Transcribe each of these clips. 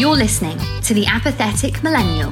You're listening to The Apathetic Millennial.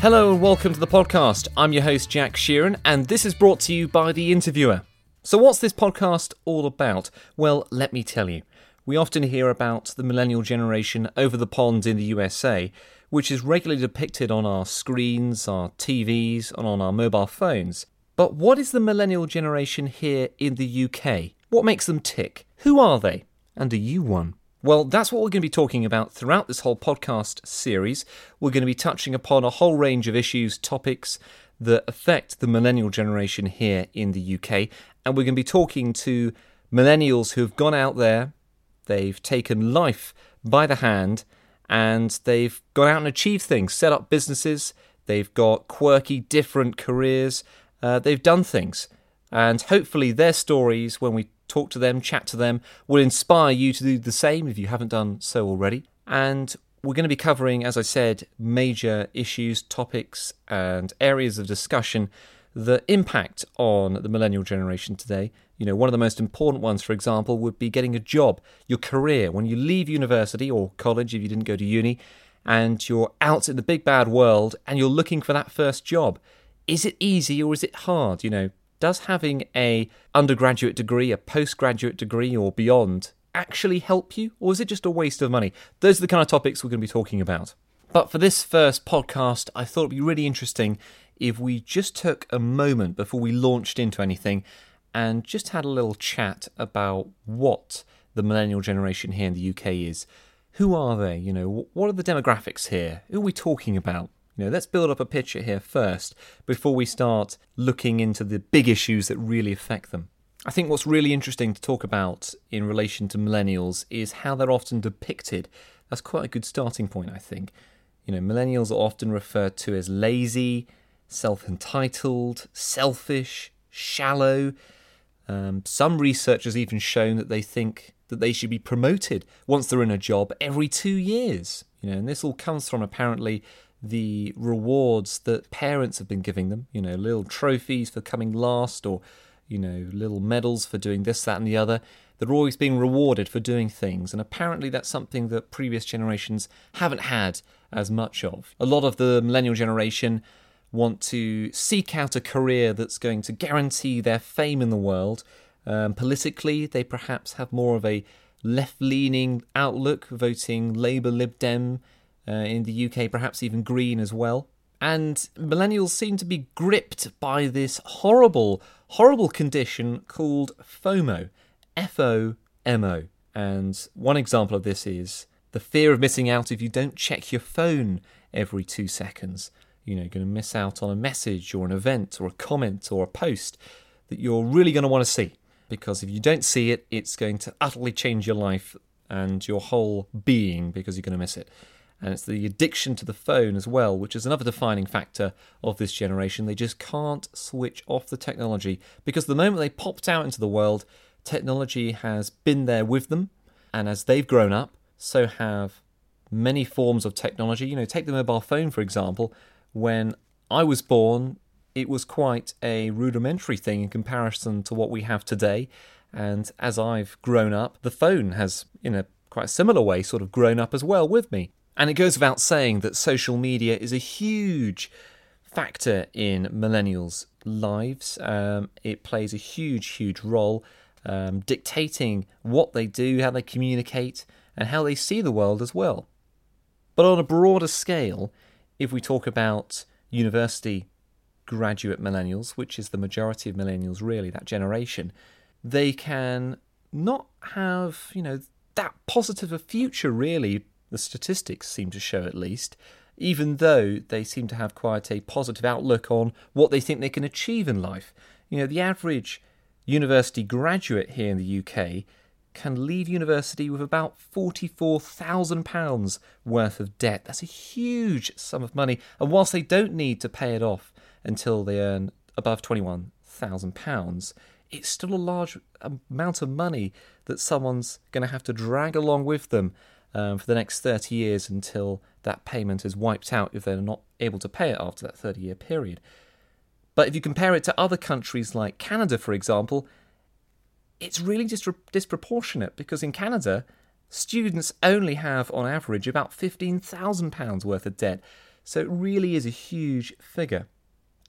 Hello and welcome to the podcast. I'm your host, Jack Sheeran, and this is brought to you by The Interviewer. So, what's this podcast all about? Well, let me tell you. We often hear about the millennial generation over the pond in the USA, which is regularly depicted on our screens, our TVs, and on our mobile phones. But what is the millennial generation here in the UK? What makes them tick? Who are they? And are you one? Well, that's what we're going to be talking about throughout this whole podcast series. We're going to be touching upon a whole range of issues, topics that affect the millennial generation here in the UK. And we're going to be talking to millennials who have gone out there, they've taken life by the hand, and they've gone out and achieved things, set up businesses, they've got quirky, different careers, uh, they've done things. And hopefully, their stories, when we talk to them, chat to them, will inspire you to do the same if you haven't done so already. And we're going to be covering, as I said, major issues, topics, and areas of discussion that impact on the millennial generation today. You know, one of the most important ones, for example, would be getting a job, your career. When you leave university or college, if you didn't go to uni, and you're out in the big bad world and you're looking for that first job, is it easy or is it hard? You know, does having a undergraduate degree, a postgraduate degree, or beyond actually help you, or is it just a waste of money? Those are the kind of topics we're going to be talking about. But for this first podcast, I thought it'd be really interesting if we just took a moment before we launched into anything and just had a little chat about what the millennial generation here in the UK is. Who are they? You know, what are the demographics here? Who are we talking about? You know, let's build up a picture here first before we start looking into the big issues that really affect them. I think what's really interesting to talk about in relation to millennials is how they're often depicted. That's quite a good starting point, I think. You know, millennials are often referred to as lazy, self entitled, selfish, shallow. Um, some research has even shown that they think that they should be promoted once they're in a job every two years. You know, and this all comes from apparently the rewards that parents have been giving them, you know, little trophies for coming last or, you know, little medals for doing this, that, and the other. They're always being rewarded for doing things, and apparently that's something that previous generations haven't had as much of. A lot of the millennial generation want to seek out a career that's going to guarantee their fame in the world. Um, politically, they perhaps have more of a left leaning outlook, voting Labour, Lib Dem uh, in the UK, perhaps even green as well. And millennials seem to be gripped by this horrible, horrible condition called FOMO. F O M O. And one example of this is the fear of missing out if you don't check your phone every two seconds. You know, you're going to miss out on a message or an event or a comment or a post that you're really going to want to see. Because if you don't see it, it's going to utterly change your life and your whole being because you're going to miss it and it's the addiction to the phone as well, which is another defining factor of this generation. They just can't switch off the technology because the moment they popped out into the world, technology has been there with them, and as they've grown up, so have many forms of technology. You know, take the mobile phone for example. When I was born, it was quite a rudimentary thing in comparison to what we have today. And as I've grown up, the phone has, in a quite similar way, sort of grown up as well with me. And it goes without saying that social media is a huge factor in millennials' lives. Um, it plays a huge, huge role um, dictating what they do, how they communicate, and how they see the world as well. But on a broader scale, if we talk about university graduate millennials, which is the majority of millennials really, that generation, they can not have, you know, that positive a future really the statistics seem to show at least, even though they seem to have quite a positive outlook on what they think they can achieve in life. You know, the average university graduate here in the UK can leave university with about £44,000 worth of debt. That's a huge sum of money. And whilst they don't need to pay it off until they earn above £21,000, it's still a large amount of money that someone's going to have to drag along with them um, for the next 30 years until that payment is wiped out if they're not able to pay it after that 30 year period. But if you compare it to other countries like Canada, for example, it's really just disproportionate because in Canada, students only have, on average, about £15,000 worth of debt. So it really is a huge figure.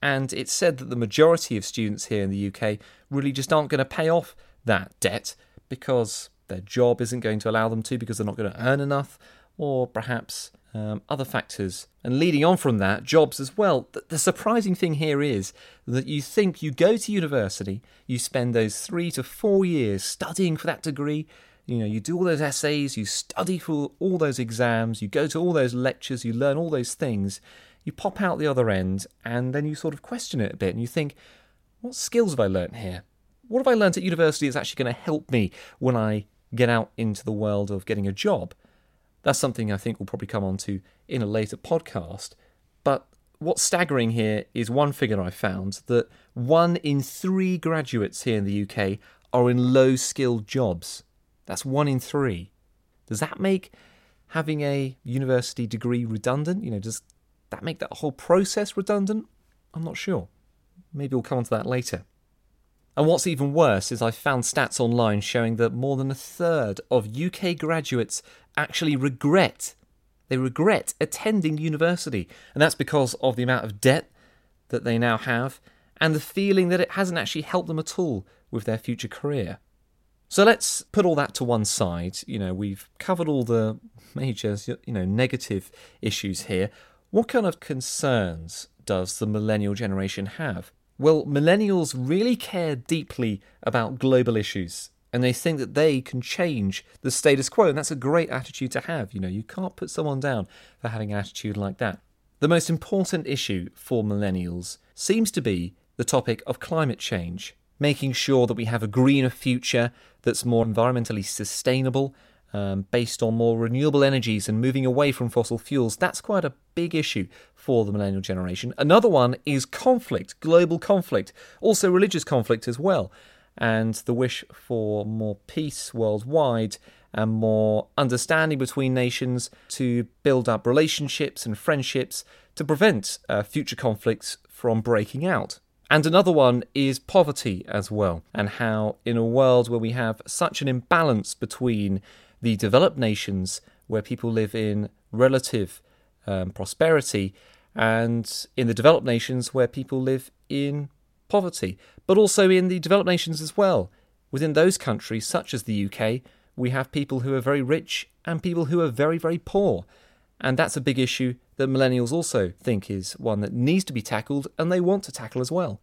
And it's said that the majority of students here in the UK really just aren't going to pay off that debt because their job isn't going to allow them to, because they're not going to earn enough, or perhaps um, other factors. And leading on from that, jobs as well. The, the surprising thing here is that you think you go to university, you spend those three to four years studying for that degree, you know, you do all those essays, you study for all those exams, you go to all those lectures, you learn all those things, you pop out the other end, and then you sort of question it a bit and you think, what skills have I learnt here? What have I learnt at university that's actually going to help me when I get out into the world of getting a job? That's something I think we'll probably come on to in a later podcast. But what's staggering here is one figure I found that one in three graduates here in the UK are in low skilled jobs. That's one in three. Does that make having a university degree redundant? You know, does that make that whole process redundant? I'm not sure. Maybe we'll come on to that later. And what's even worse is I've found stats online showing that more than a third of UK graduates actually regret they regret attending university, and that's because of the amount of debt that they now have and the feeling that it hasn't actually helped them at all with their future career. So let's put all that to one side. You know, we've covered all the major, you know, negative issues here. What kind of concerns does the millennial generation have? Well, millennials really care deeply about global issues and they think that they can change the status quo and that's a great attitude to have, you know, you can't put someone down for having an attitude like that. The most important issue for millennials seems to be the topic of climate change making sure that we have a greener future that's more environmentally sustainable, um, based on more renewable energies and moving away from fossil fuels. That's quite a big issue for the millennial generation. Another one is conflict, global conflict, also religious conflict as well, and the wish for more peace worldwide and more understanding between nations to build up relationships and friendships to prevent uh, future conflicts from breaking out. And another one is poverty as well, and how in a world where we have such an imbalance between the developed nations, where people live in relative um, prosperity, and in the developed nations, where people live in poverty, but also in the developed nations as well. Within those countries, such as the UK, we have people who are very rich and people who are very, very poor. And that's a big issue that millennials also think is one that needs to be tackled and they want to tackle as well.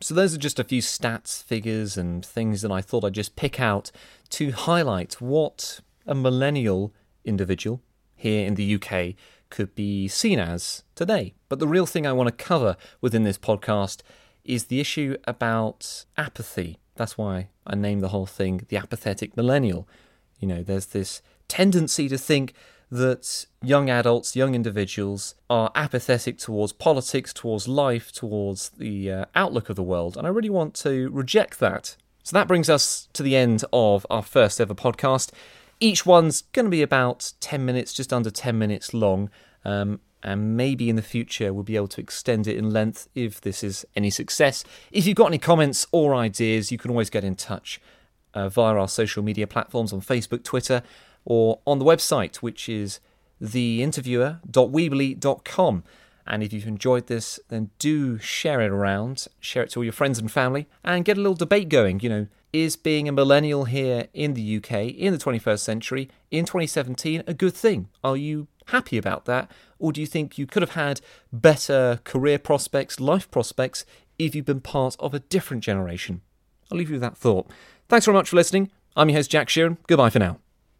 So, those are just a few stats, figures, and things that I thought I'd just pick out to highlight what a millennial individual here in the UK could be seen as today. But the real thing I want to cover within this podcast is the issue about apathy. That's why I named the whole thing the apathetic millennial. You know, there's this tendency to think that young adults, young individuals are apathetic towards politics, towards life, towards the uh, outlook of the world. And I really want to reject that. So that brings us to the end of our first ever podcast. Each one's going to be about 10 minutes, just under 10 minutes long. Um, and maybe in the future we'll be able to extend it in length if this is any success. If you've got any comments or ideas, you can always get in touch uh, via our social media platforms on Facebook, Twitter, or on the website, which is theinterviewer.weebly.com. And if you've enjoyed this, then do share it around, share it to all your friends and family, and get a little debate going. You know, is being a millennial here in the UK in the 21st century in 2017 a good thing? Are you happy about that? Or do you think you could have had better career prospects, life prospects, if you'd been part of a different generation? I'll leave you with that thought. Thanks very much for listening. I'm your host, Jack Sheeran. Goodbye for now.